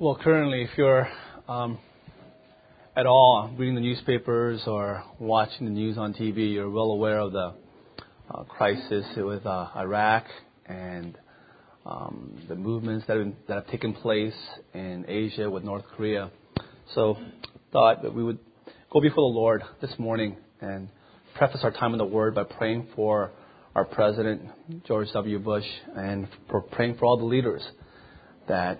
Well, currently, if you're um, at all reading the newspapers or watching the news on TV, you're well aware of the uh, crisis with uh, Iraq and um, the movements that have, been, that have taken place in Asia with North Korea. So, thought that we would go before the Lord this morning and preface our time in the Word by praying for our President George W. Bush and for praying for all the leaders that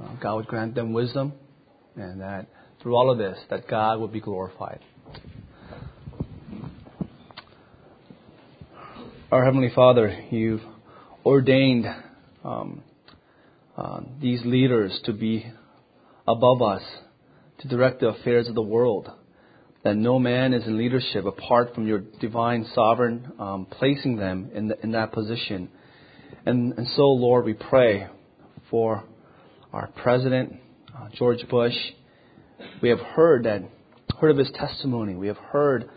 uh, God would grant them wisdom and that through all of this that God would be glorified. Our Heavenly Father, you've ordained um, uh, these leaders to be above us, to direct the affairs of the world. That no man is in leadership apart from your divine sovereign um, placing them in, the, in that position. And, and so, Lord, we pray for our president, uh, George Bush. We have heard that, heard of his testimony. We have heard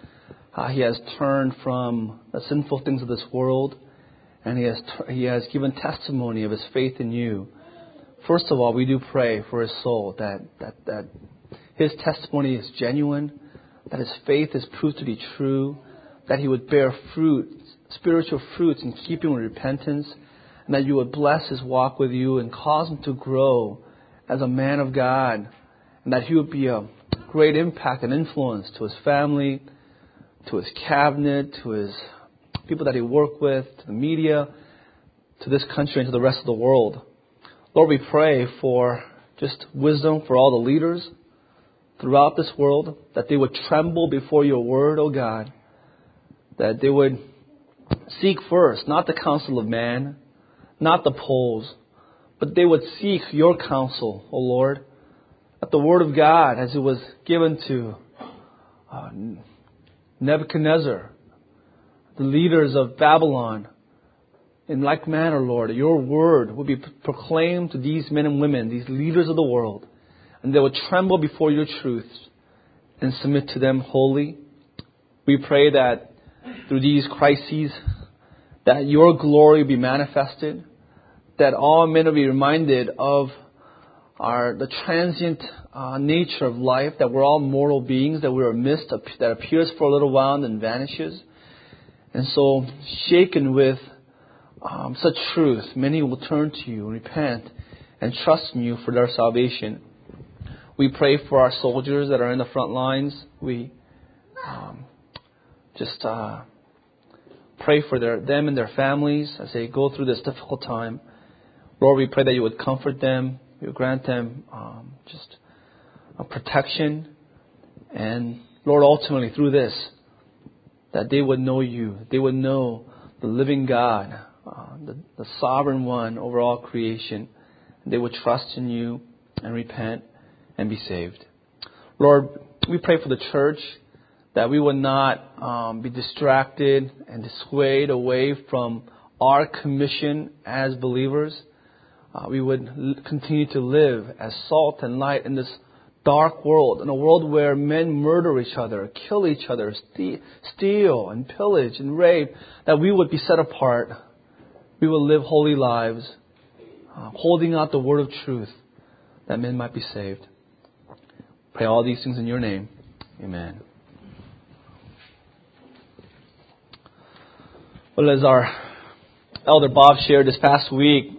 how he has turned from the sinful things of this world, and he has he has given testimony of his faith in you. First of all, we do pray for his soul that that that his testimony is genuine, that his faith is proved to be true, that he would bear fruit, spiritual fruits in keeping with repentance and that you would bless his walk with you and cause him to grow as a man of God, and that he would be a great impact and influence to his family, to his cabinet, to his people that he worked with, to the media, to this country, and to the rest of the world. Lord, we pray for just wisdom for all the leaders throughout this world, that they would tremble before your word, O God, that they would seek first, not the counsel of man, not the polls, but they would seek your counsel, O Lord, at the word of God as it was given to uh, Nebuchadnezzar, the leaders of Babylon. In like manner, Lord, your word would be proclaimed to these men and women, these leaders of the world, and they would tremble before your truths and submit to them wholly. We pray that through these crises, that your glory be manifested, that all men will be reminded of our the transient uh, nature of life, that we're all mortal beings, that we're a mist that appears for a little while and then vanishes. And so, shaken with um, such truth, many will turn to you, repent, and trust in you for their salvation. We pray for our soldiers that are in the front lines. We um, just uh, pray for their, them and their families as they go through this difficult time. Lord, we pray that you would comfort them, you would grant them um, just a protection, and Lord, ultimately through this, that they would know you, they would know the living God, uh, the, the sovereign one over all creation. They would trust in you and repent and be saved. Lord, we pray for the church that we would not um, be distracted and dissuade away from our commission as believers. Uh, we would l- continue to live as salt and light in this dark world, in a world where men murder each other, kill each other, ste- steal and pillage and rape, that we would be set apart. We would live holy lives, uh, holding out the word of truth, that men might be saved. Pray all these things in your name. Amen. Well, as our elder Bob shared this past week,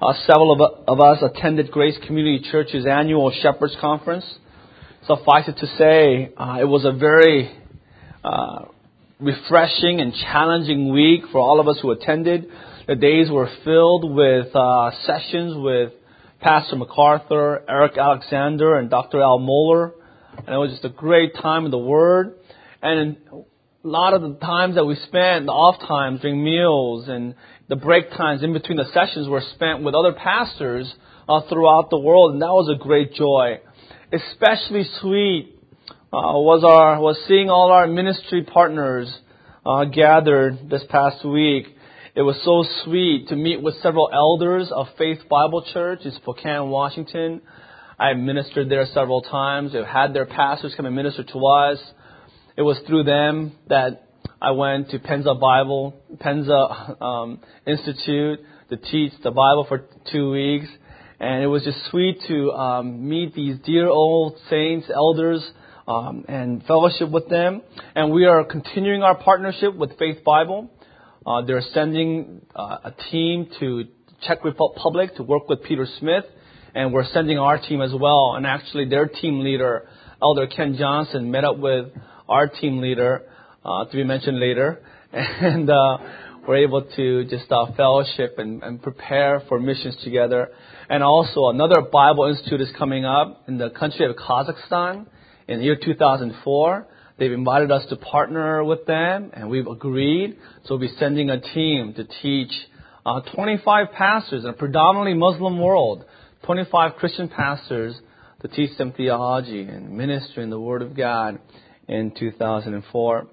uh, several of, of, us attended Grace Community Church's annual Shepherds Conference. Suffice it to say, uh, it was a very uh, refreshing and challenging week for all of us who attended. The days were filled with uh, sessions with Pastor MacArthur, Eric Alexander, and Dr. Al Mohler. And it was just a great time in the Word. And a lot of the times that we spent, the off times during meals and the break times in between the sessions were spent with other pastors uh, throughout the world, and that was a great joy. Especially sweet uh, was our was seeing all our ministry partners uh, gathered this past week. It was so sweet to meet with several elders of Faith Bible Church in Spokane, Washington. I ministered there several times. They've had their pastors come and minister to us. It was through them that I went to Penza Bible, Penza um, Institute to teach the Bible for two weeks. And it was just sweet to um, meet these dear old saints, elders, um, and fellowship with them. And we are continuing our partnership with Faith Bible. Uh, they're sending uh, a team to Czech Republic to work with Peter Smith, and we're sending our team as well. And actually, their team leader, Elder Ken Johnson, met up with our team leader, uh, to be mentioned later, and uh, we're able to just uh, fellowship and, and prepare for missions together. And also, another Bible Institute is coming up in the country of Kazakhstan in the year 2004. They've invited us to partner with them, and we've agreed. So we'll be sending a team to teach uh, 25 pastors in a predominantly Muslim world, 25 Christian pastors to teach them theology and ministry in the Word of God in 2004.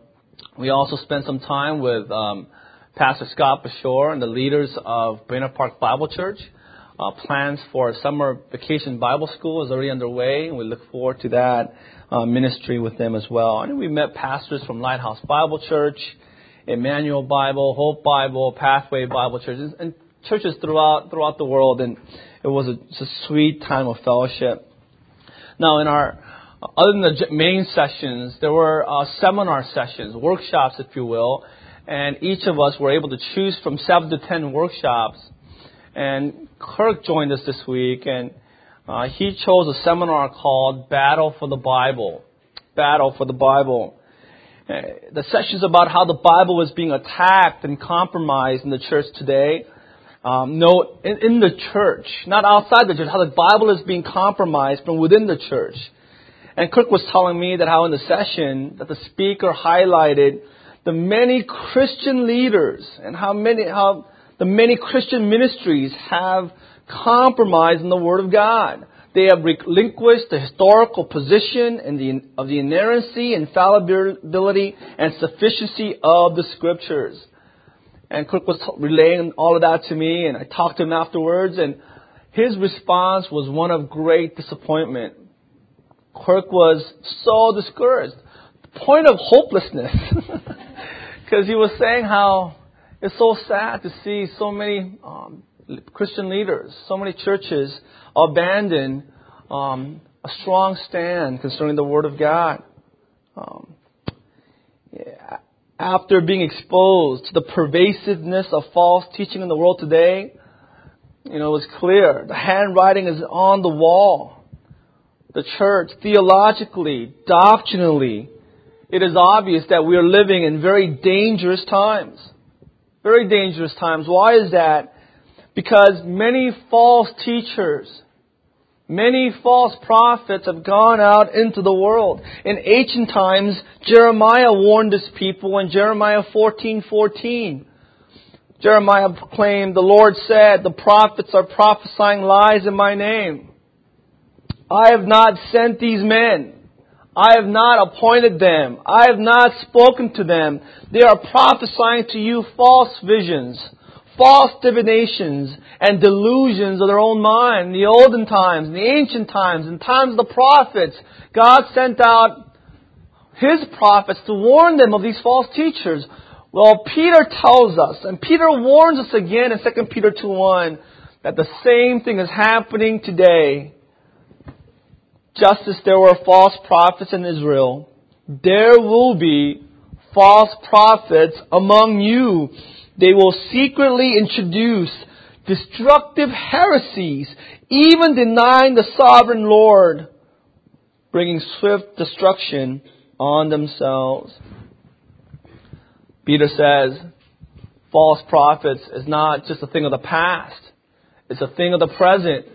We also spent some time with um, Pastor Scott Bashore and the leaders of Buena Park Bible Church. Uh, plans for a summer vacation Bible school is already underway, and we look forward to that uh, ministry with them as well. And we met pastors from Lighthouse Bible Church, Emmanuel Bible, Hope Bible, Pathway Bible churches, and churches throughout throughout the world. And it was a, a sweet time of fellowship. Now, in our other than the main sessions, there were uh, seminar sessions, workshops, if you will, and each of us were able to choose from seven to ten workshops. And Kirk joined us this week, and uh, he chose a seminar called Battle for the Bible. Battle for the Bible. Uh, the session's about how the Bible is being attacked and compromised in the church today. Um, no, in, in the church, not outside the church, how the Bible is being compromised from within the church. And Kirk was telling me that how in the session that the speaker highlighted the many Christian leaders and how many how the many Christian ministries have compromised in the Word of God. They have relinquished the historical position and the, of the inerrancy, infallibility, and sufficiency of the Scriptures. And Kirk was relaying all of that to me, and I talked to him afterwards, and his response was one of great disappointment. Kirk was so discouraged, point of hopelessness, because he was saying how it's so sad to see so many um, Christian leaders, so many churches abandon um, a strong stand concerning the Word of God. Um, yeah, after being exposed to the pervasiveness of false teaching in the world today, you know, it's clear. The handwriting is on the wall. The church, theologically, doctrinally, it is obvious that we are living in very dangerous times. Very dangerous times. Why is that? Because many false teachers, many false prophets have gone out into the world. In ancient times, Jeremiah warned his people in Jeremiah 14:14. Jeremiah proclaimed, "The Lord said, the prophets are prophesying lies in my name. I have not sent these men. I have not appointed them. I have not spoken to them. They are prophesying to you false visions." false divinations and delusions of their own mind. In the olden times, in the ancient times, in times of the prophets, God sent out His prophets to warn them of these false teachers. Well, Peter tells us, and Peter warns us again in 2 Peter 2.1, that the same thing is happening today. Just as there were false prophets in Israel, there will be false prophets among you they will secretly introduce destructive heresies, even denying the sovereign Lord, bringing swift destruction on themselves. Peter says, false prophets is not just a thing of the past. It's a thing of the present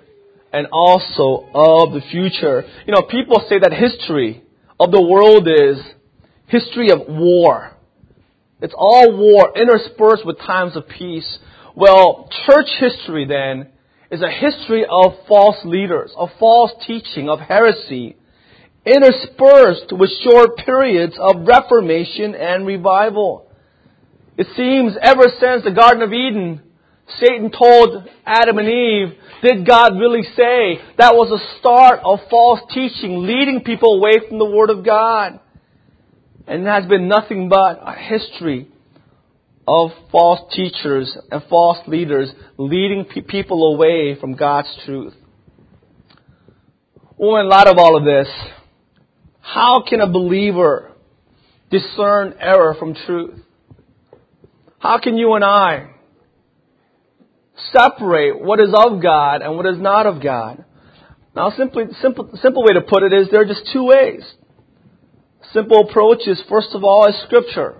and also of the future. You know, people say that history of the world is history of war. It's all war interspersed with times of peace. Well, church history then is a history of false leaders, of false teaching, of heresy, interspersed with short periods of reformation and revival. It seems ever since the Garden of Eden, Satan told Adam and Eve, did God really say? That was a start of false teaching, leading people away from the Word of God. And it has been nothing but a history of false teachers and false leaders leading pe- people away from God's truth. Well, in light of all of this, how can a believer discern error from truth? How can you and I separate what is of God and what is not of God? Now, simply, simple, simple way to put it is there are just two ways. Simple approach is, first of all, is Scripture.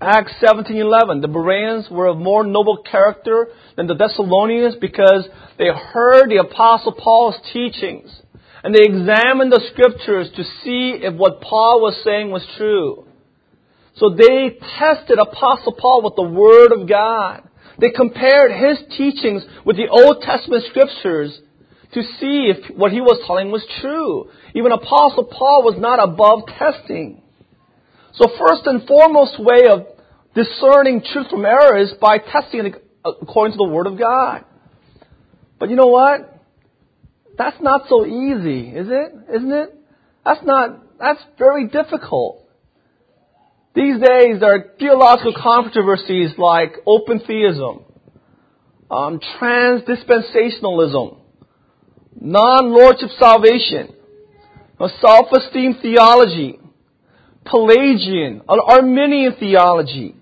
Acts 17:11. The Bereans were of more noble character than the Thessalonians because they heard the apostle Paul's teachings and they examined the scriptures to see if what Paul was saying was true. So they tested apostle Paul with the word of God. They compared his teachings with the Old Testament scriptures to see if what he was telling was true. Even apostle Paul was not above testing. So first and foremost way of discerning truth from error is by testing it according to the Word of God. But you know what? That's not so easy, is it? Isn't it? That's not, that's very difficult. These days there are theological controversies like open theism, um, trans-dispensationalism, non-lordship salvation, self-esteem theology, Pelagian, Arminian theology,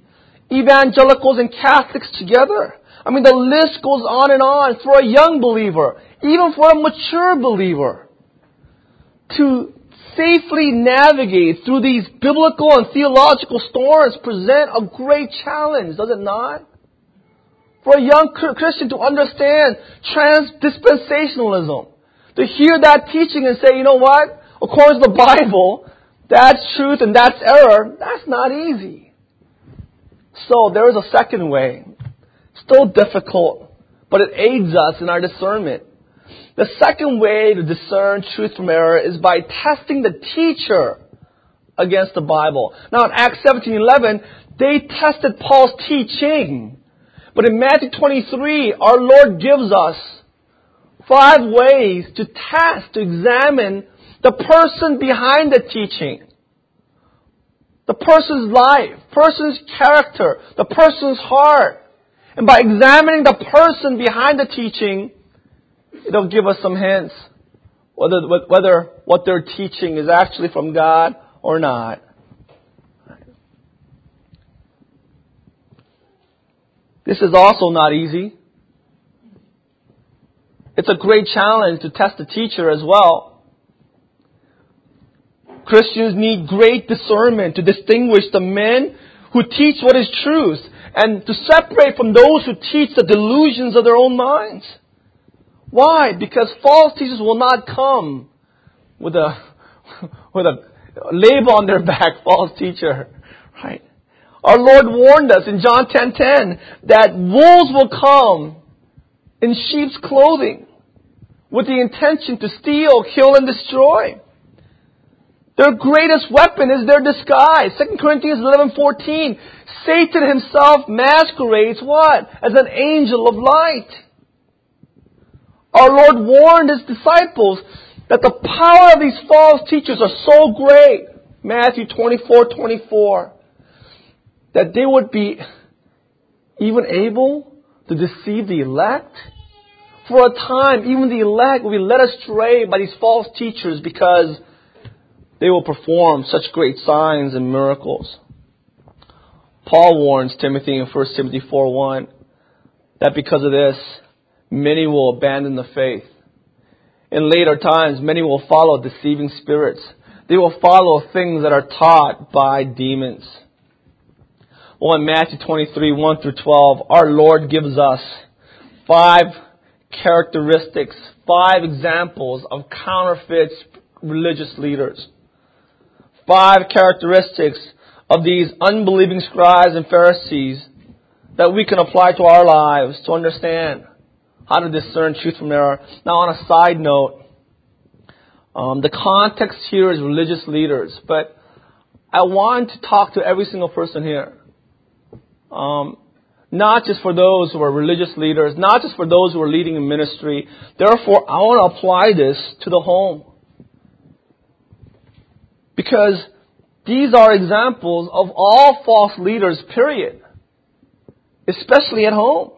evangelicals and Catholics together. I mean, the list goes on and on for a young believer, even for a mature believer. To safely navigate through these biblical and theological storms present a great challenge, does it not? For a young Christian to understand trans-dispensationalism, to hear that teaching and say, you know what? According to the Bible, that's truth and that's error. That's not easy. So there is a second way. Still difficult, but it aids us in our discernment. The second way to discern truth from error is by testing the teacher against the Bible. Now in Acts 17:11, they tested Paul's teaching. But in Matthew 23, our Lord gives us five ways to test, to examine the person behind the teaching. The person's life, person's character, the person's heart. And by examining the person behind the teaching, it'll give us some hints whether, whether what they're teaching is actually from God or not. This is also not easy. It's a great challenge to test the teacher as well. Christians need great discernment to distinguish the men who teach what is truth and to separate from those who teach the delusions of their own minds. Why? Because false teachers will not come with a, with a label on their back, false teacher. Right? Our Lord warned us in John 10:10 10, 10, that wolves will come in sheep's clothing with the intention to steal, kill, and destroy. Their greatest weapon is their disguise. 2 Corinthians 11:14. Satan himself masquerades what? As an angel of light. Our Lord warned his disciples that the power of these false teachers are so great. Matthew 24:24. That they would be even able to deceive the elect. For a time, even the elect will be led astray by these false teachers because they will perform such great signs and miracles. Paul warns Timothy in 1 Timothy 4:1 that because of this, many will abandon the faith. In later times, many will follow deceiving spirits. They will follow things that are taught by demons. Well, in Matthew 23, 1 through 12, our Lord gives us five characteristics, five examples of counterfeit religious leaders five characteristics of these unbelieving scribes and Pharisees that we can apply to our lives to understand how to discern truth from error. Now, on a side note, um, the context here is religious leaders, but I want to talk to every single person here. Um, not just for those who are religious leaders, not just for those who are leading in ministry. Therefore, I want to apply this to the home. Because these are examples of all false leaders, period. Especially at home.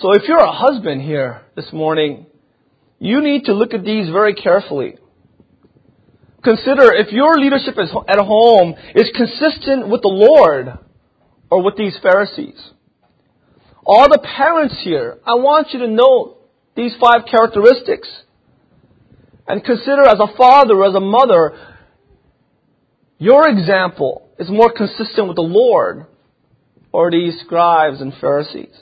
So if you're a husband here this morning, you need to look at these very carefully. Consider if your leadership at home is consistent with the Lord or with these Pharisees. All the parents here, I want you to know these five characteristics. And consider as a father, as a mother, your example is more consistent with the Lord or these scribes and Pharisees.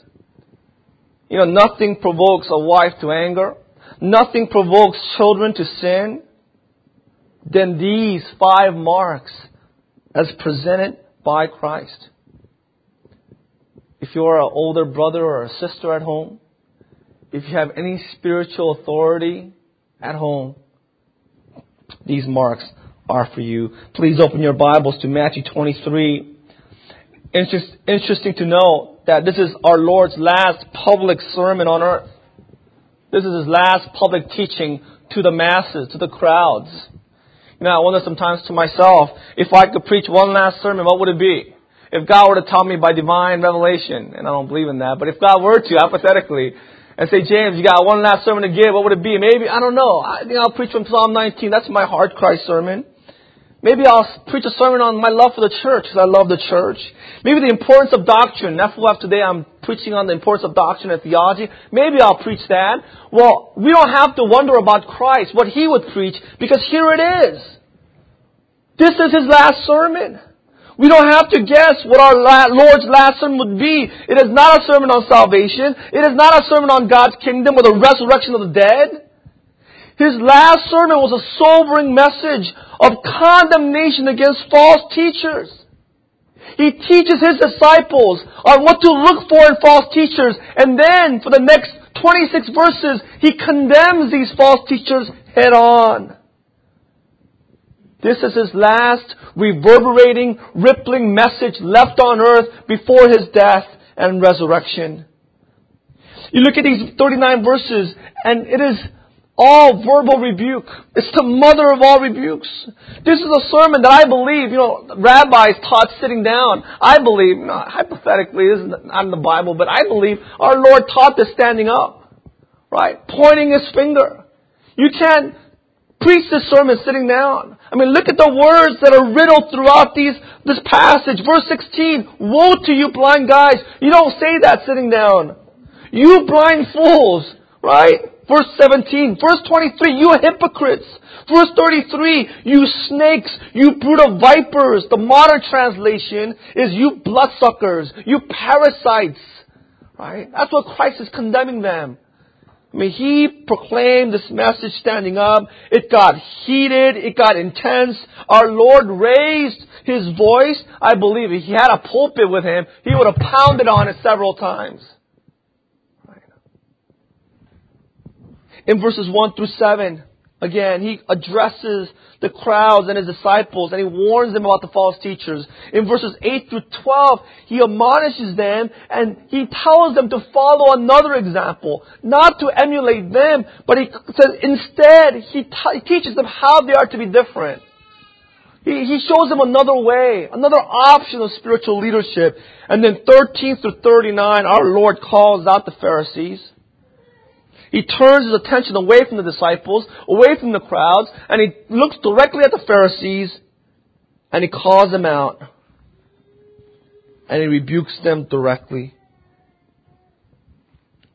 You know, nothing provokes a wife to anger. Nothing provokes children to sin than these five marks as presented by Christ. If you're an older brother or a sister at home, if you have any spiritual authority at home, these marks are for you. Please open your Bibles to Matthew 23. Interest, interesting to know that this is our Lord's last public sermon on earth. This is his last public teaching to the masses, to the crowds. You know, I wonder sometimes to myself, if I could preach one last sermon, what would it be? If God were to tell me by divine revelation, and I don't believe in that, but if God were to, hypothetically, and say, James, you got one last sermon to give, what would it be? Maybe, I don't know. I think I'll preach from Psalm 19. That's my heart cry sermon. Maybe I'll preach a sermon on my love for the church, because I love the church. Maybe the importance of doctrine. That's what today I'm preaching on the importance of doctrine and theology. Maybe I'll preach that. Well, we don't have to wonder about Christ, what He would preach, because here it is. This is His last sermon. We don't have to guess what our Lord's last sermon would be. It is not a sermon on salvation. It is not a sermon on God's kingdom or the resurrection of the dead. His last sermon was a sobering message of condemnation against false teachers. He teaches his disciples on what to look for in false teachers, and then for the next 26 verses, he condemns these false teachers head on. This is his last reverberating, rippling message left on earth before his death and resurrection. You look at these 39 verses, and it is all verbal rebuke. It's the mother of all rebukes. This is a sermon that I believe, you know, rabbis taught sitting down. I believe, know, hypothetically, this is not in the Bible, but I believe our Lord taught this standing up. Right? Pointing his finger. You can't preach this sermon sitting down. I mean, look at the words that are riddled throughout these, this passage. Verse 16, Woe to you blind guys. You don't say that sitting down. You blind fools. Right? Verse 17. Verse 23, you hypocrites. Verse 33, you snakes, you of vipers. The modern translation is you bloodsuckers, you parasites. Right? That's what Christ is condemning them. I mean, he proclaimed this message standing up. It got heated. It got intense. Our Lord raised his voice. I believe if he had a pulpit with him, he would have pounded on it several times. In verses 1 through 7. Again, he addresses the crowds and his disciples and he warns them about the false teachers. In verses 8 through 12, he admonishes them and he tells them to follow another example, not to emulate them, but he says instead he, t- he teaches them how they are to be different. He, he shows them another way, another option of spiritual leadership. And then 13 through 39, our Lord calls out the Pharisees. He turns his attention away from the disciples, away from the crowds, and he looks directly at the Pharisees and he calls them out and he rebukes them directly.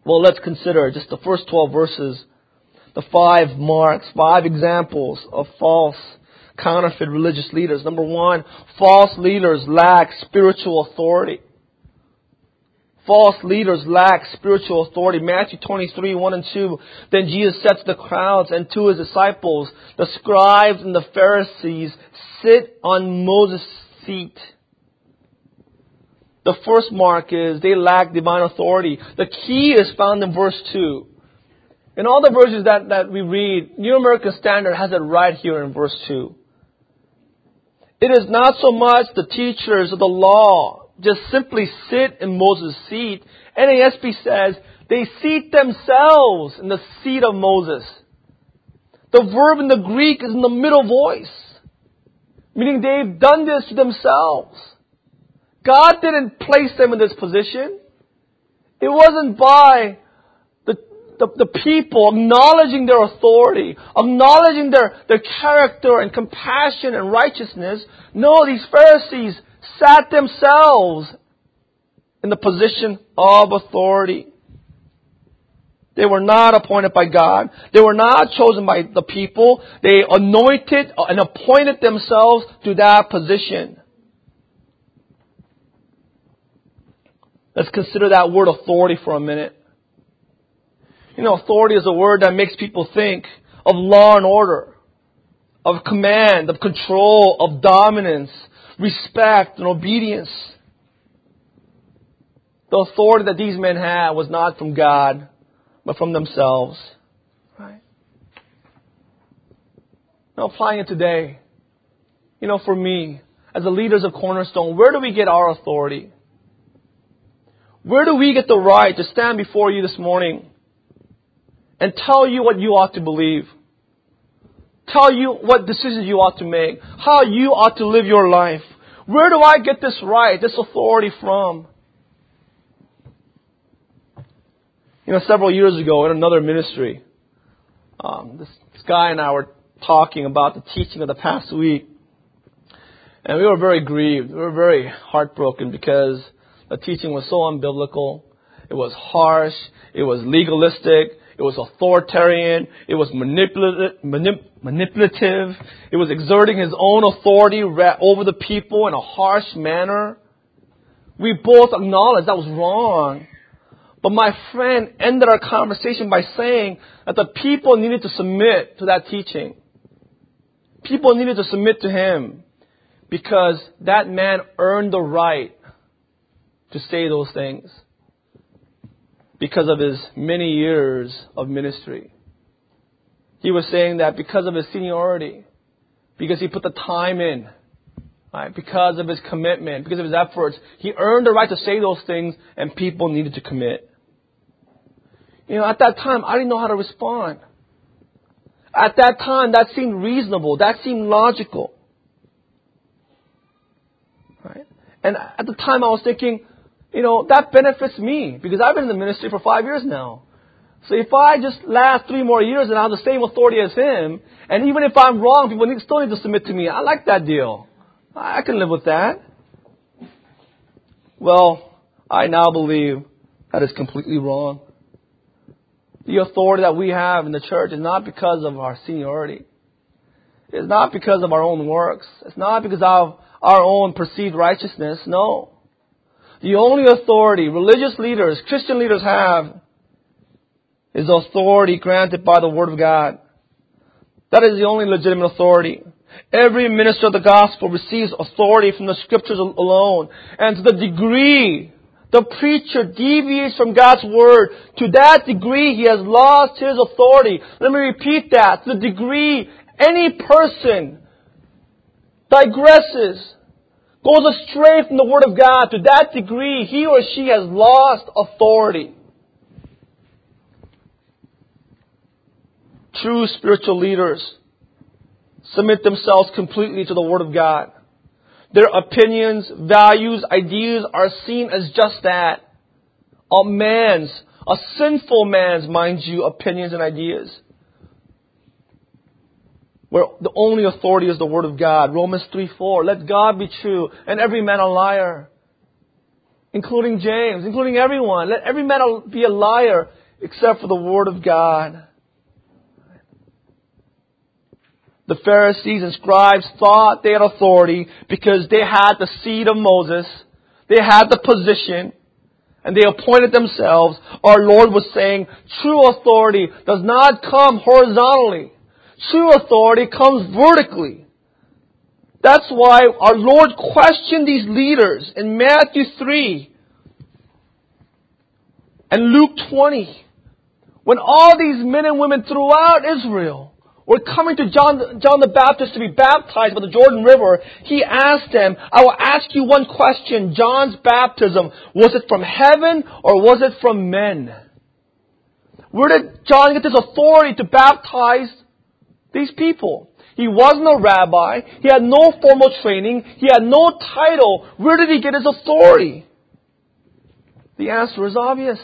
Well, let's consider just the first 12 verses, the five marks, five examples of false, counterfeit religious leaders. Number one, false leaders lack spiritual authority. False leaders lack spiritual authority. Matthew 23, 1 and 2. Then Jesus said to the crowds and to his disciples, the scribes and the Pharisees sit on Moses' seat. The first mark is they lack divine authority. The key is found in verse 2. In all the verses that, that we read, New American Standard has it right here in verse 2. It is not so much the teachers of the law just simply sit in Moses' seat. NASB says they seat themselves in the seat of Moses. The verb in the Greek is in the middle voice, meaning they've done this to themselves. God didn't place them in this position. It wasn't by the, the, the people acknowledging their authority, acknowledging their, their character and compassion and righteousness. No, these Pharisees sat themselves in the position of authority. They were not appointed by God. They were not chosen by the people. They anointed and appointed themselves to that position. Let's consider that word authority for a minute. You know, authority is a word that makes people think of law and order, of command, of control, of dominance, respect, and obedience. The authority that these men had was not from God, but from themselves. Right? Now applying it today, you know, for me, as the leaders of Cornerstone, where do we get our authority? Where do we get the right to stand before you this morning and tell you what you ought to believe? Tell you what decisions you ought to make, how you ought to live your life. Where do I get this right, this authority from? You know, several years ago in another ministry, um, this, this guy and I were talking about the teaching of the past week. And we were very grieved. We were very heartbroken because the teaching was so unbiblical. It was harsh. It was legalistic. It was authoritarian. It was manipulative. Manipulative. It was exerting his own authority over the people in a harsh manner. We both acknowledged that was wrong. But my friend ended our conversation by saying that the people needed to submit to that teaching. People needed to submit to him because that man earned the right to say those things because of his many years of ministry. He was saying that because of his seniority, because he put the time in, right, because of his commitment, because of his efforts, he earned the right to say those things and people needed to commit. You know, at that time, I didn't know how to respond. At that time, that seemed reasonable. That seemed logical. Right? And at the time, I was thinking, you know, that benefits me because I've been in the ministry for five years now. So if I just last three more years and I have the same authority as him, and even if I'm wrong, people need, still need to submit to me. I like that deal. I can live with that. Well, I now believe that is completely wrong. The authority that we have in the church is not because of our seniority. It's not because of our own works. It's not because of our own perceived righteousness. No. The only authority religious leaders, Christian leaders have is the authority granted by the Word of God. That is the only legitimate authority. Every minister of the gospel receives authority from the scriptures alone. And to the degree the preacher deviates from God's word, to that degree he has lost his authority. Let me repeat that. To the degree any person digresses, goes astray from the word of God, to that degree he or she has lost authority. True spiritual leaders submit themselves completely to the word of God. Their opinions, values, ideas are seen as just that. A man's, a sinful man's, mind you, opinions and ideas. Where the only authority is the Word of God. Romans 3 4. Let God be true and every man a liar. Including James, including everyone. Let every man be a liar except for the Word of God. The Pharisees and scribes thought they had authority because they had the seed of Moses. They had the position and they appointed themselves. Our Lord was saying true authority does not come horizontally. True authority comes vertically. That's why our Lord questioned these leaders in Matthew 3 and Luke 20 when all these men and women throughout Israel were coming to John, John the Baptist to be baptized by the Jordan River, he asked them, I will ask you one question. John's baptism, was it from heaven or was it from men? Where did John get this authority to baptize these people? He wasn't a rabbi. He had no formal training. He had no title. Where did he get his authority? The answer is obvious.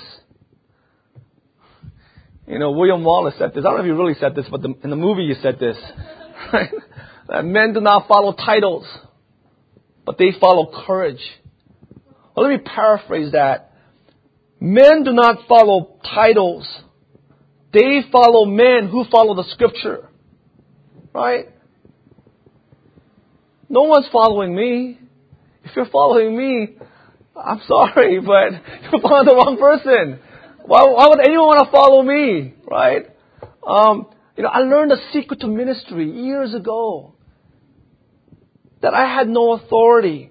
You know, William Wallace said this. I don't know if he really said this, but the, in the movie you said this. Right? That men do not follow titles, but they follow courage. Well, let me paraphrase that. Men do not follow titles. They follow men who follow the scripture. Right? No one's following me. If you're following me, I'm sorry, but you're following the wrong person. Why, why would anyone want to follow me? Right? Um, you know, I learned a secret to ministry years ago. That I had no authority.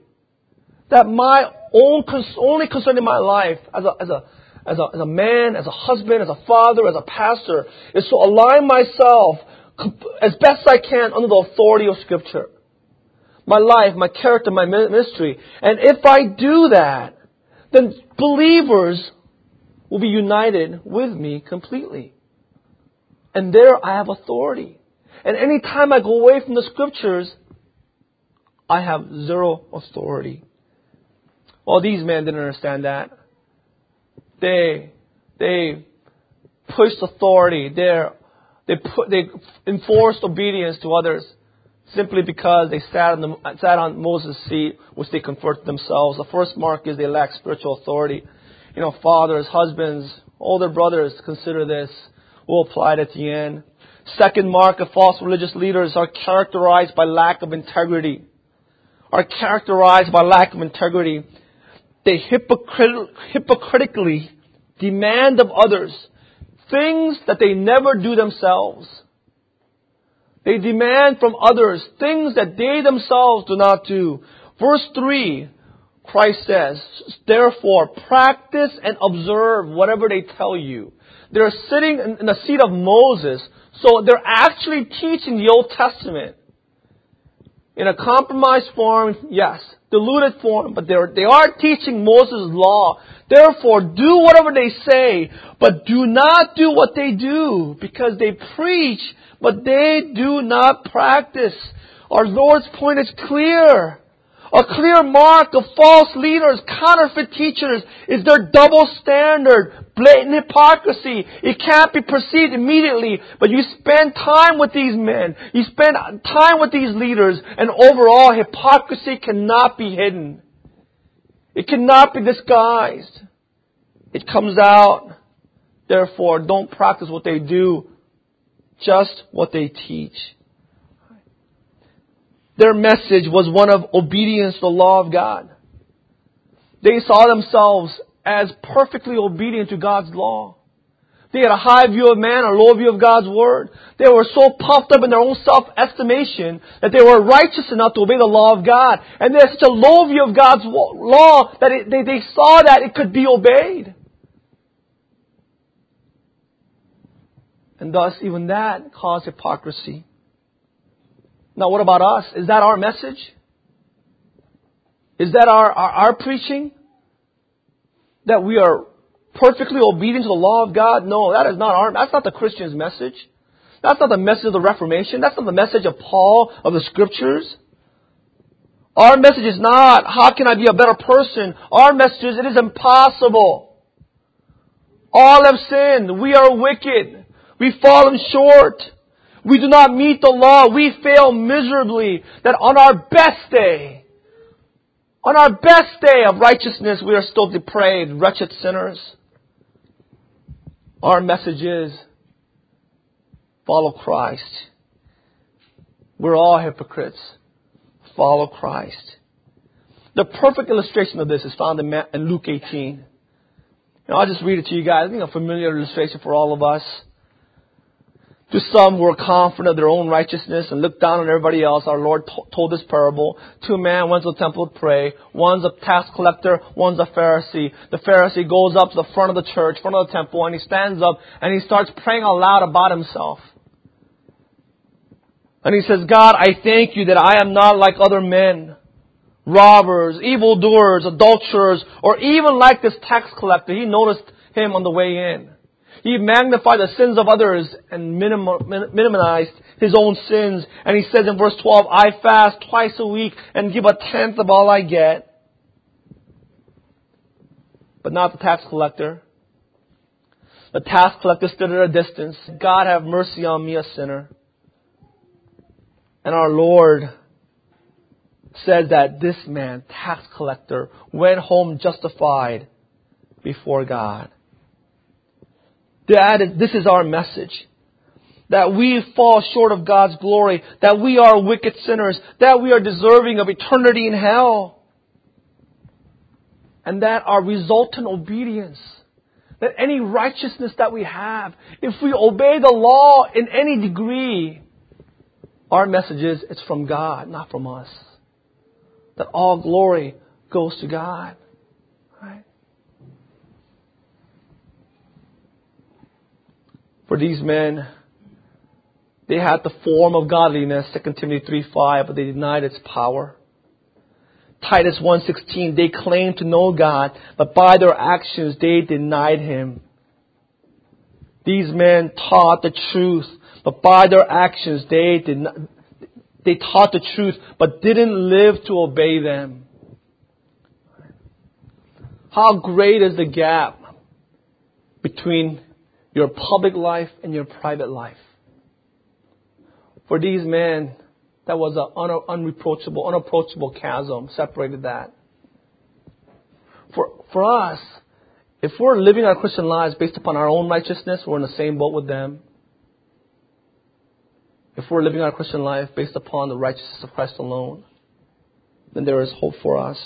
That my own, only concern in my life as a, as a, as a, as a man, as a husband, as a father, as a pastor, is to align myself as best I can under the authority of Scripture. My life, my character, my ministry. And if I do that, then believers will be united with me completely. And there I have authority. And any time I go away from the Scriptures, I have zero authority. Well, these men didn't understand that. They, they pushed authority. They're, they put, they enforced obedience to others simply because they sat on, the, sat on Moses' seat, which they conferred themselves. The first mark is they lack spiritual authority. You know, fathers, husbands, older brothers, consider this. We'll apply it at the end. Second mark of false religious leaders are characterized by lack of integrity. Are characterized by lack of integrity they hypocrit- hypocritically demand of others things that they never do themselves. They demand from others things that they themselves do not do. Verse 3, Christ says, therefore practice and observe whatever they tell you. They're sitting in the seat of Moses, so they're actually teaching the Old Testament. In a compromised form, yes diluted form, but they're, they are teaching Moses' law. Therefore, do whatever they say, but do not do what they do, because they preach, but they do not practice. Our Lord's point is clear. A clear mark of false leaders, counterfeit teachers, is their double standard, blatant hypocrisy. It can't be perceived immediately, but you spend time with these men, you spend time with these leaders, and overall hypocrisy cannot be hidden. It cannot be disguised. It comes out. Therefore, don't practice what they do, just what they teach. Their message was one of obedience to the law of God. They saw themselves as perfectly obedient to God's law. They had a high view of man, a low view of God's word. They were so puffed up in their own self-estimation that they were righteous enough to obey the law of God. And they had such a low view of God's law that it, they, they saw that it could be obeyed. And thus, even that caused hypocrisy. Now, what about us? Is that our message? Is that our, our, our preaching? That we are perfectly obedient to the law of God? No, that is not our, that's not the Christian's message. That's not the message of the Reformation. That's not the message of Paul, of the Scriptures. Our message is not, how can I be a better person? Our message is, it is impossible. All have sinned. We are wicked. We've fallen short. We do not meet the law. We fail miserably. That on our best day, on our best day of righteousness, we are still depraved, wretched sinners. Our message is follow Christ. We're all hypocrites. Follow Christ. The perfect illustration of this is found in Luke 18. Now, I'll just read it to you guys. I think a familiar illustration for all of us. To some who were confident of their own righteousness and looked down on everybody else, our Lord told this parable. Two men went to the temple to pray. One's a tax collector, one's a Pharisee. The Pharisee goes up to the front of the church, front of the temple, and he stands up and he starts praying aloud about himself. And he says, God, I thank you that I am not like other men, robbers, evildoers, adulterers, or even like this tax collector. He noticed him on the way in. He magnified the sins of others and minimized his own sins. And he says in verse 12, I fast twice a week and give a tenth of all I get. But not the tax collector. The tax collector stood at a distance. God have mercy on me, a sinner. And our Lord says that this man, tax collector, went home justified before God. That is, this is our message. That we fall short of God's glory, that we are wicked sinners, that we are deserving of eternity in hell, and that our resultant obedience that any righteousness that we have, if we obey the law in any degree, our message is it's from God, not from us. That all glory goes to God. For these men, they had the form of godliness, 2 Timothy 3 5, but they denied its power. Titus 1:16 they claimed to know God but by their actions they denied him. These men taught the truth but by their actions they did not, they taught the truth but didn't live to obey them. How great is the gap between your public life and your private life? For these men, that was an unreproachable, unapproachable chasm separated that. For, for us, if we're living our Christian lives based upon our own righteousness, we're in the same boat with them. If we're living our Christian life based upon the righteousness of Christ alone, then there is hope for us.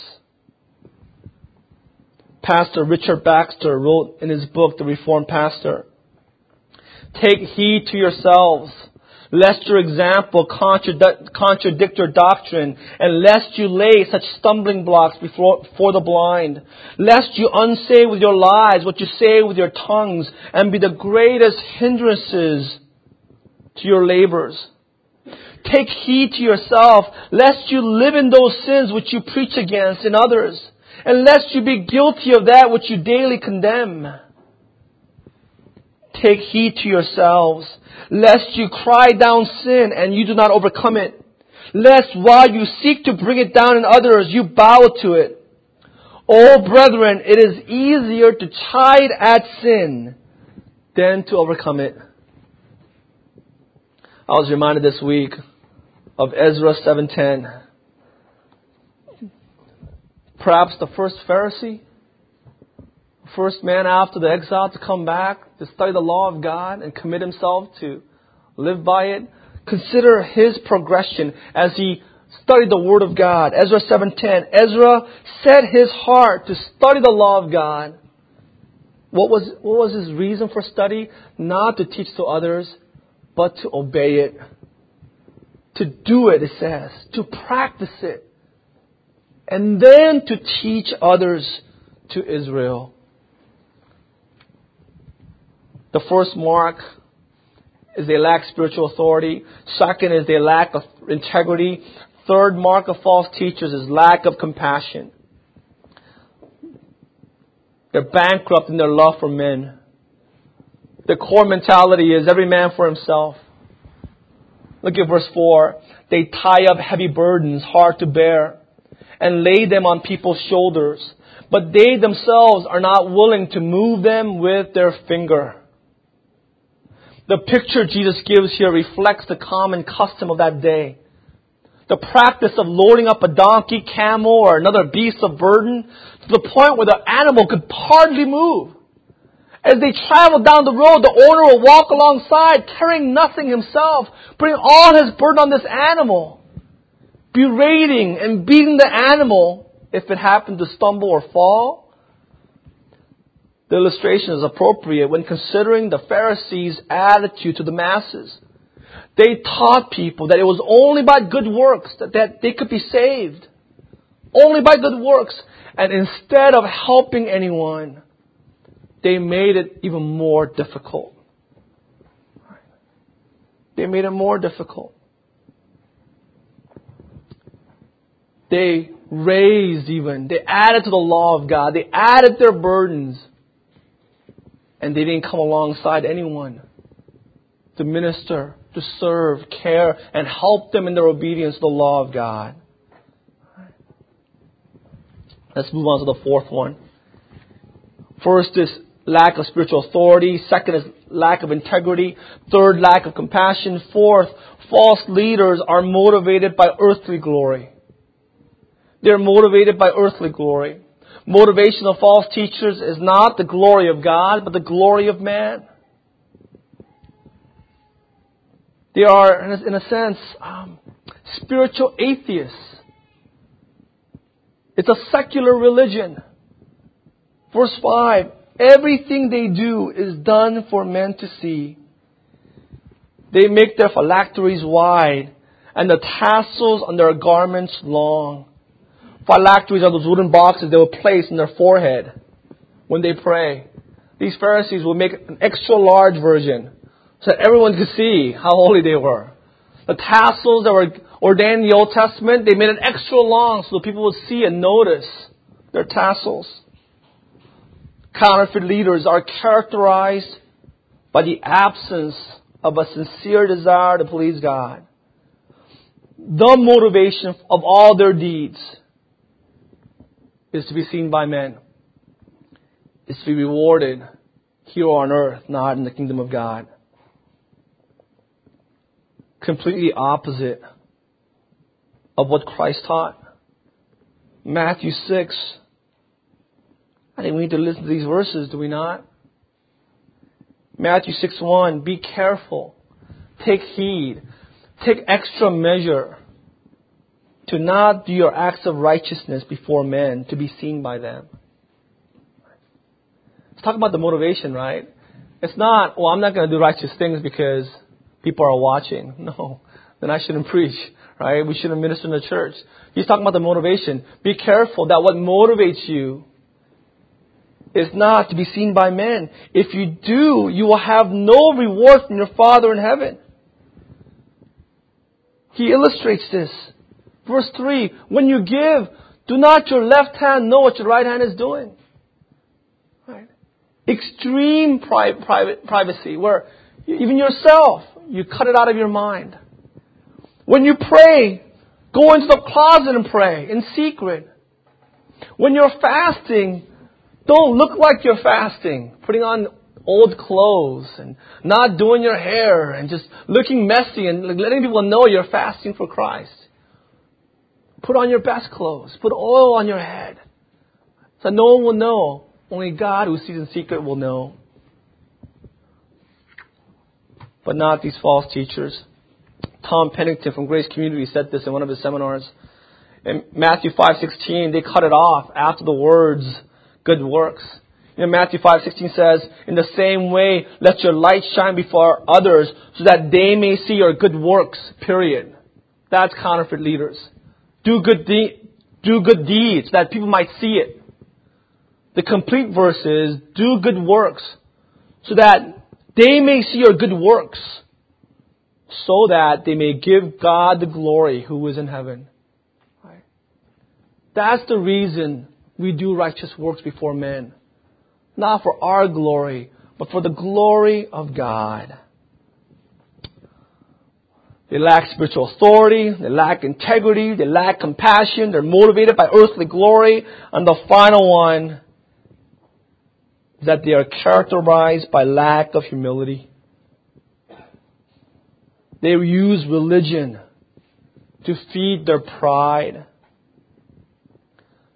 Pastor Richard Baxter wrote in his book, The Reformed Pastor, Take heed to yourselves lest your example contradict your doctrine, and lest you lay such stumbling blocks before, for the blind, lest you unsay with your lies what you say with your tongues, and be the greatest hindrances to your labors. Take heed to yourself, lest you live in those sins which you preach against in others, and lest you be guilty of that which you daily condemn. Take heed to yourselves, lest you cry down sin and you do not overcome it. Lest while you seek to bring it down in others, you bow to it. Oh brethren, it is easier to chide at sin than to overcome it. I was reminded this week of Ezra 7:10. Perhaps the first Pharisee first man after the exile to come back to study the law of God and commit himself to live by it. Consider his progression as he studied the Word of God. Ezra 7.10. Ezra set his heart to study the law of God. What was, what was his reason for study? Not to teach to others, but to obey it. To do it, it says. To practice it. And then to teach others to Israel. The first mark is they lack spiritual authority. Second is they lack of integrity. Third mark of false teachers is lack of compassion. They're bankrupt in their love for men. The core mentality is every man for himself. Look at verse 4. They tie up heavy burdens hard to bear and lay them on people's shoulders, but they themselves are not willing to move them with their finger. The picture Jesus gives here reflects the common custom of that day. The practice of loading up a donkey, camel, or another beast of burden to the point where the animal could hardly move. As they traveled down the road, the owner would walk alongside, carrying nothing himself, putting all his burden on this animal, berating and beating the animal if it happened to stumble or fall. The illustration is appropriate when considering the Pharisees' attitude to the masses. They taught people that it was only by good works that, that they could be saved. Only by good works. And instead of helping anyone, they made it even more difficult. They made it more difficult. They raised even, they added to the law of God, they added their burdens and they didn't come alongside anyone to minister, to serve, care, and help them in their obedience to the law of God. Let's move on to the fourth one. First is lack of spiritual authority. Second is lack of integrity. Third, lack of compassion. Fourth, false leaders are motivated by earthly glory. They're motivated by earthly glory. Motivation of false teachers is not the glory of God, but the glory of man. They are, in a sense, um, spiritual atheists. It's a secular religion. Verse 5 Everything they do is done for men to see. They make their phylacteries wide and the tassels on their garments long. Phylacteries are those wooden boxes they will place in their forehead when they pray. These Pharisees will make an extra large version so that everyone could see how holy they were. The tassels that were ordained in the Old Testament, they made it extra long so people would see and notice their tassels. Counterfeit leaders are characterized by the absence of a sincere desire to please God. The motivation of all their deeds is to be seen by men, is to be rewarded here on earth, not in the kingdom of God. Completely opposite of what Christ taught. Matthew 6 I think we need to listen to these verses, do we not? Matthew 6 1, be careful, take heed, take extra measure to not do your acts of righteousness before men to be seen by them. Let's talk about the motivation, right? It's not, well, I'm not going to do righteous things because people are watching. No, then I shouldn't preach, right? We shouldn't minister in the church. He's talking about the motivation. Be careful that what motivates you is not to be seen by men. If you do, you will have no reward from your Father in heaven. He illustrates this. Verse 3 When you give, do not your left hand know what your right hand is doing. Right? Extreme pri- private, privacy, where even yourself, you cut it out of your mind. When you pray, go into the closet and pray in secret. When you're fasting, don't look like you're fasting, putting on old clothes and not doing your hair and just looking messy and letting people know you're fasting for Christ. Put on your best clothes. Put oil on your head. So no one will know. Only God who sees in secret will know. But not these false teachers. Tom Pennington from Grace Community said this in one of his seminars. In Matthew 5:16, they cut it off after the words good works. Know, Matthew 5:16 says, "In the same way, let your light shine before others, so that they may see your good works." Period. That's counterfeit leaders. Do good de- do good deeds, that people might see it. The complete verse is, "Do good works, so that they may see your good works, so that they may give God the glory who is in heaven." That's the reason we do righteous works before men. Not for our glory, but for the glory of God. They lack spiritual authority, they lack integrity, they lack compassion, they're motivated by earthly glory, and the final one is that they are characterized by lack of humility. They use religion to feed their pride.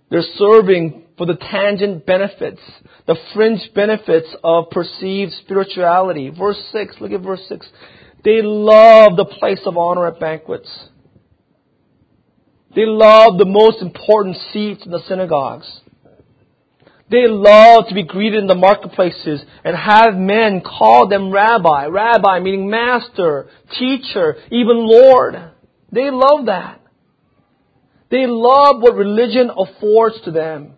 They're serving for the tangent benefits, the fringe benefits of perceived spirituality. Verse 6, look at verse 6. They love the place of honor at banquets. They love the most important seats in the synagogues. They love to be greeted in the marketplaces and have men call them rabbi. Rabbi meaning master, teacher, even Lord. They love that. They love what religion affords to them.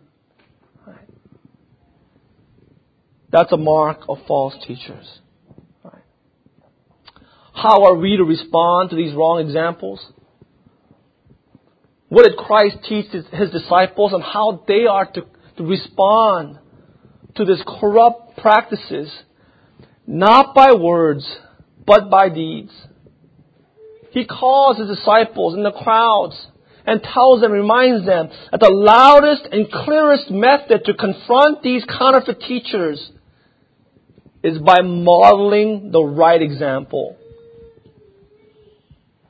That's a mark of false teachers. How are we to respond to these wrong examples? What did Christ teach his, his disciples and how they are to, to respond to these corrupt practices? Not by words, but by deeds. He calls his disciples in the crowds and tells them, reminds them that the loudest and clearest method to confront these counterfeit teachers is by modeling the right example.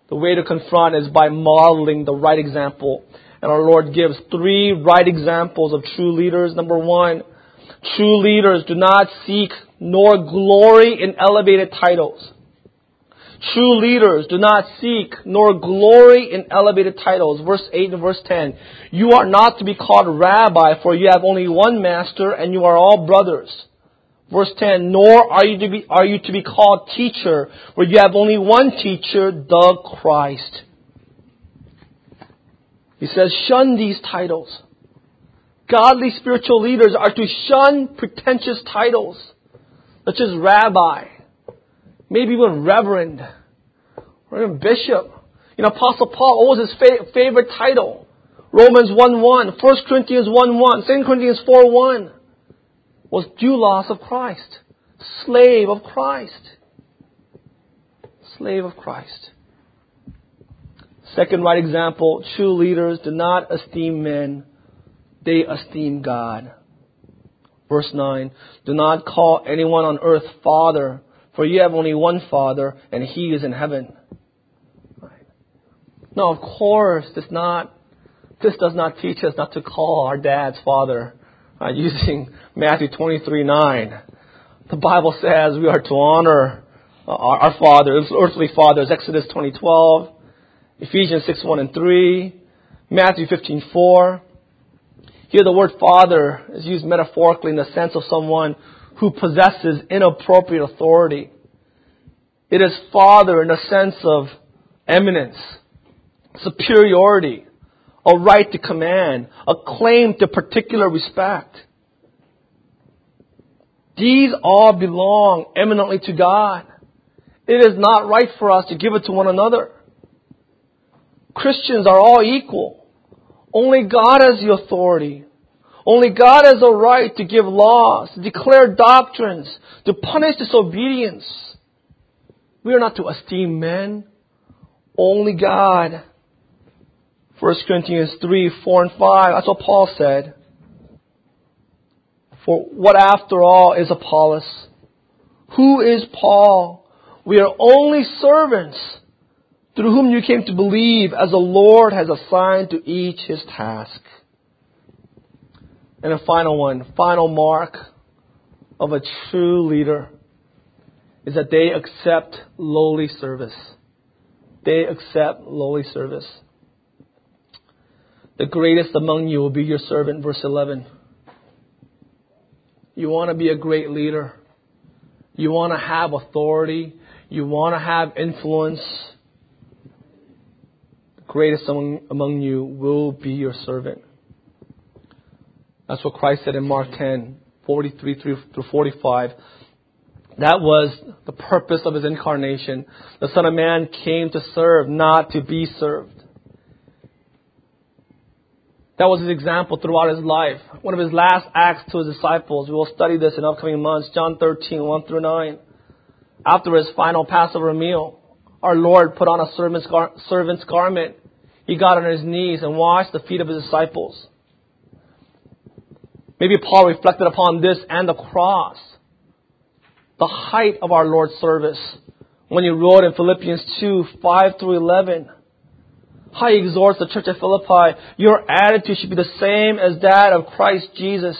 The way to confront is by modeling the right example. And our Lord gives three right examples of true leaders. Number one, true leaders do not seek nor glory in elevated titles. True leaders do not seek nor glory in elevated titles. Verse 8 and verse 10. You are not to be called rabbi, for you have only one master, and you are all brothers. Verse 10, nor are you to be, are you to be called teacher, for you have only one teacher, the Christ. He says, shun these titles. Godly spiritual leaders are to shun pretentious titles, such as rabbi, maybe even reverend, or even bishop. You know, Apostle Paul, what was his fa- favorite title? Romans 1 1, 1 Corinthians 1 1, 2 Corinthians 4 1 was doulos of Christ, slave of Christ. Slave of Christ. Second right example, true leaders do not esteem men, they esteem God. Verse 9, do not call anyone on earth father, for you have only one father, and he is in heaven. No, of course, this not, this does not teach us not to call our dads father uh, using Matthew 23 9. The Bible says we are to honor uh, our, our fathers, earthly fathers, Exodus 20 12, Ephesians 6 1 and 3, Matthew 15 4. Here the word father is used metaphorically in the sense of someone who possesses inappropriate authority. It is father in the sense of eminence, superiority, a right to command, a claim to particular respect. These all belong eminently to God. It is not right for us to give it to one another. Christians are all equal. Only God has the authority. Only God has the right to give laws, to declare doctrines, to punish disobedience. We are not to esteem men. Only God 1 Corinthians 3, 4, and 5. That's what Paul said. For what after all is Apollos? Who is Paul? We are only servants through whom you came to believe as the Lord has assigned to each his task. And a final one, final mark of a true leader is that they accept lowly service. They accept lowly service. The greatest among you will be your servant, verse 11. You want to be a great leader. You want to have authority. You want to have influence. The greatest among, among you will be your servant. That's what Christ said in Mark 10, 43 through 45. That was the purpose of his incarnation. The Son of Man came to serve, not to be served. That was his example throughout his life. One of his last acts to his disciples. We will study this in upcoming months. John 13, 1 through 9. After his final Passover meal, our Lord put on a servant's, gar- servant's garment. He got on his knees and washed the feet of his disciples. Maybe Paul reflected upon this and the cross. The height of our Lord's service. When he wrote in Philippians 2, 5 through 11 he exhorts the church at Philippi, your attitude should be the same as that of Christ Jesus,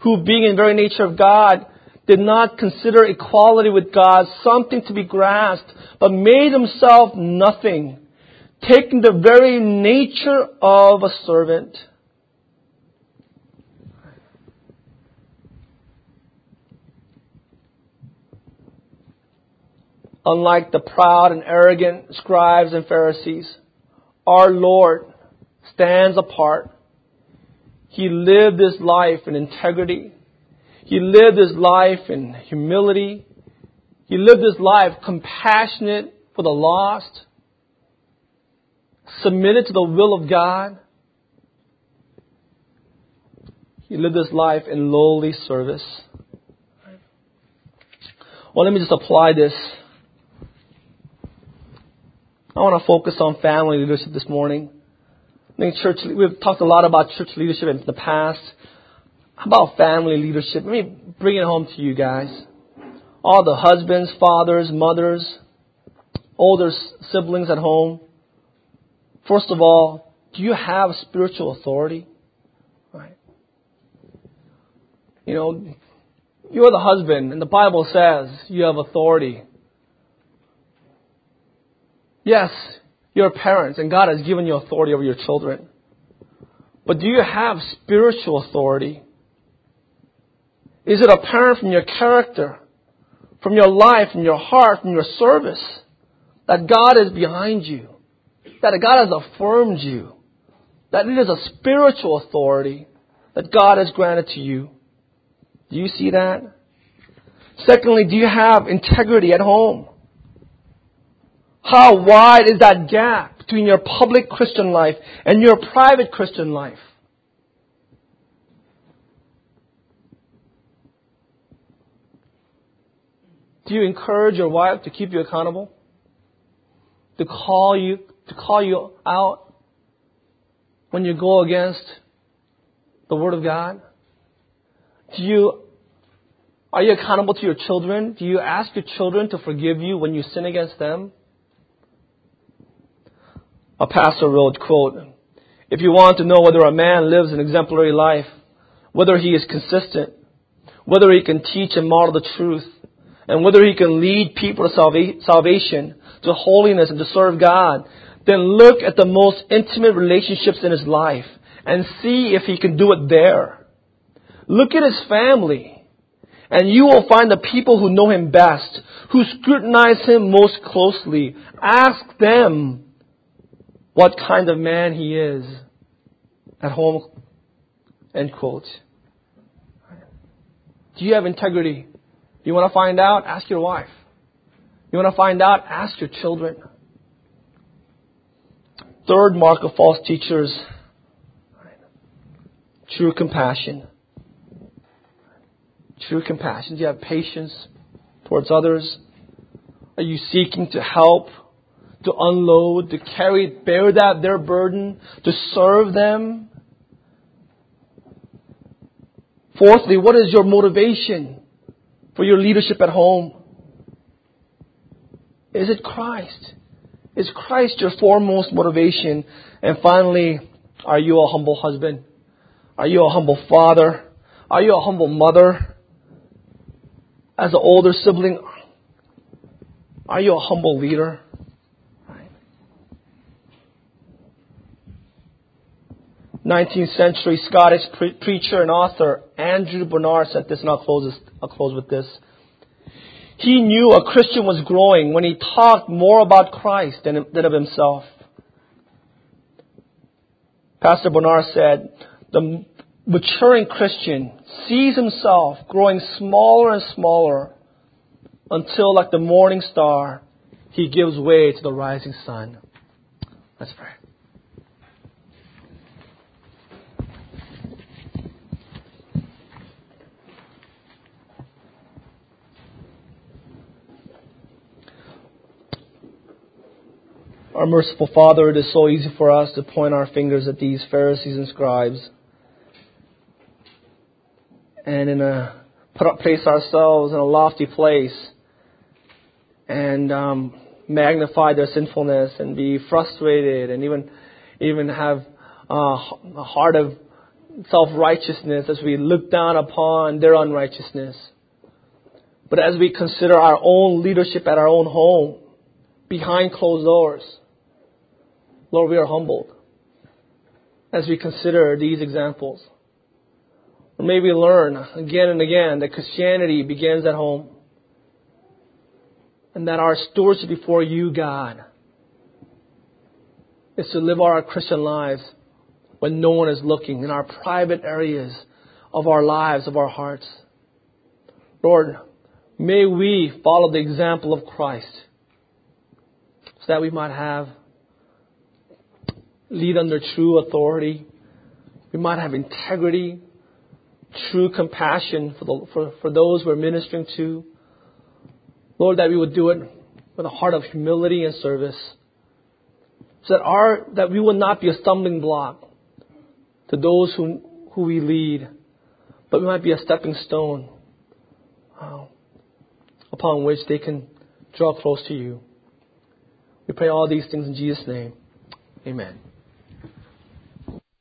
who being in the very nature of God, did not consider equality with God something to be grasped, but made himself nothing, taking the very nature of a servant. Unlike the proud and arrogant scribes and Pharisees, our Lord stands apart. He lived his life in integrity. He lived his life in humility. He lived his life compassionate for the lost, submitted to the will of God. He lived his life in lowly service. Well, let me just apply this I want to focus on family leadership this morning. I think church, we've talked a lot about church leadership in the past. How about family leadership? Let me bring it home to you guys. all the husbands, fathers, mothers, older siblings at home. First of all, do you have spiritual authority? Right. You know, you're the husband, and the Bible says you have authority. Yes, you're parents, and God has given you authority over your children. But do you have spiritual authority? Is it apparent from your character, from your life, from your heart, from your service, that God is behind you? That God has affirmed you? That it is a spiritual authority that God has granted to you? Do you see that? Secondly, do you have integrity at home? How wide is that gap between your public Christian life and your private Christian life? Do you encourage your wife to keep you accountable? To call you, to call you out when you go against the Word of God? Do you, are you accountable to your children? Do you ask your children to forgive you when you sin against them? A pastor wrote, quote, If you want to know whether a man lives an exemplary life, whether he is consistent, whether he can teach and model the truth, and whether he can lead people to salvation, to holiness, and to serve God, then look at the most intimate relationships in his life and see if he can do it there. Look at his family, and you will find the people who know him best, who scrutinize him most closely. Ask them what kind of man he is at home. End quote. Do you have integrity? You want to find out? Ask your wife. You want to find out? Ask your children. Third mark of false teachers true compassion. True compassion. Do you have patience towards others? Are you seeking to help, to unload, to carry, bear that their burden, to serve them? Fourthly, what is your motivation for your leadership at home? Is it Christ? Is Christ your foremost motivation? And finally, are you a humble husband? Are you a humble father? Are you a humble mother? As an older sibling, are you a humble leader? 19th century Scottish pre- preacher and author Andrew Bonar said this, and I'll close, this, I'll close with this. He knew a Christian was growing when he talked more about Christ than, than of himself. Pastor Bonar said, the maturing Christian sees himself growing smaller and smaller until, like the morning star, he gives way to the rising sun. Let's pray. Our merciful Father, it is so easy for us to point our fingers at these Pharisees and scribes and in a put up, place ourselves in a lofty place and um, magnify their sinfulness and be frustrated and even even have uh, a heart of self righteousness as we look down upon their unrighteousness. But as we consider our own leadership at our own home, behind closed doors, Lord, we are humbled as we consider these examples. Or may we learn again and again that Christianity begins at home and that our stewardship before you, God, is to live our Christian lives when no one is looking in our private areas of our lives, of our hearts. Lord, may we follow the example of Christ so that we might have lead under true authority. We might have integrity, true compassion for, the, for, for those we're ministering to. Lord, that we would do it with a heart of humility and service. So that our, that we would not be a stumbling block to those who, who we lead, but we might be a stepping stone, uh, upon which they can draw close to you. We pray all these things in Jesus' name. Amen.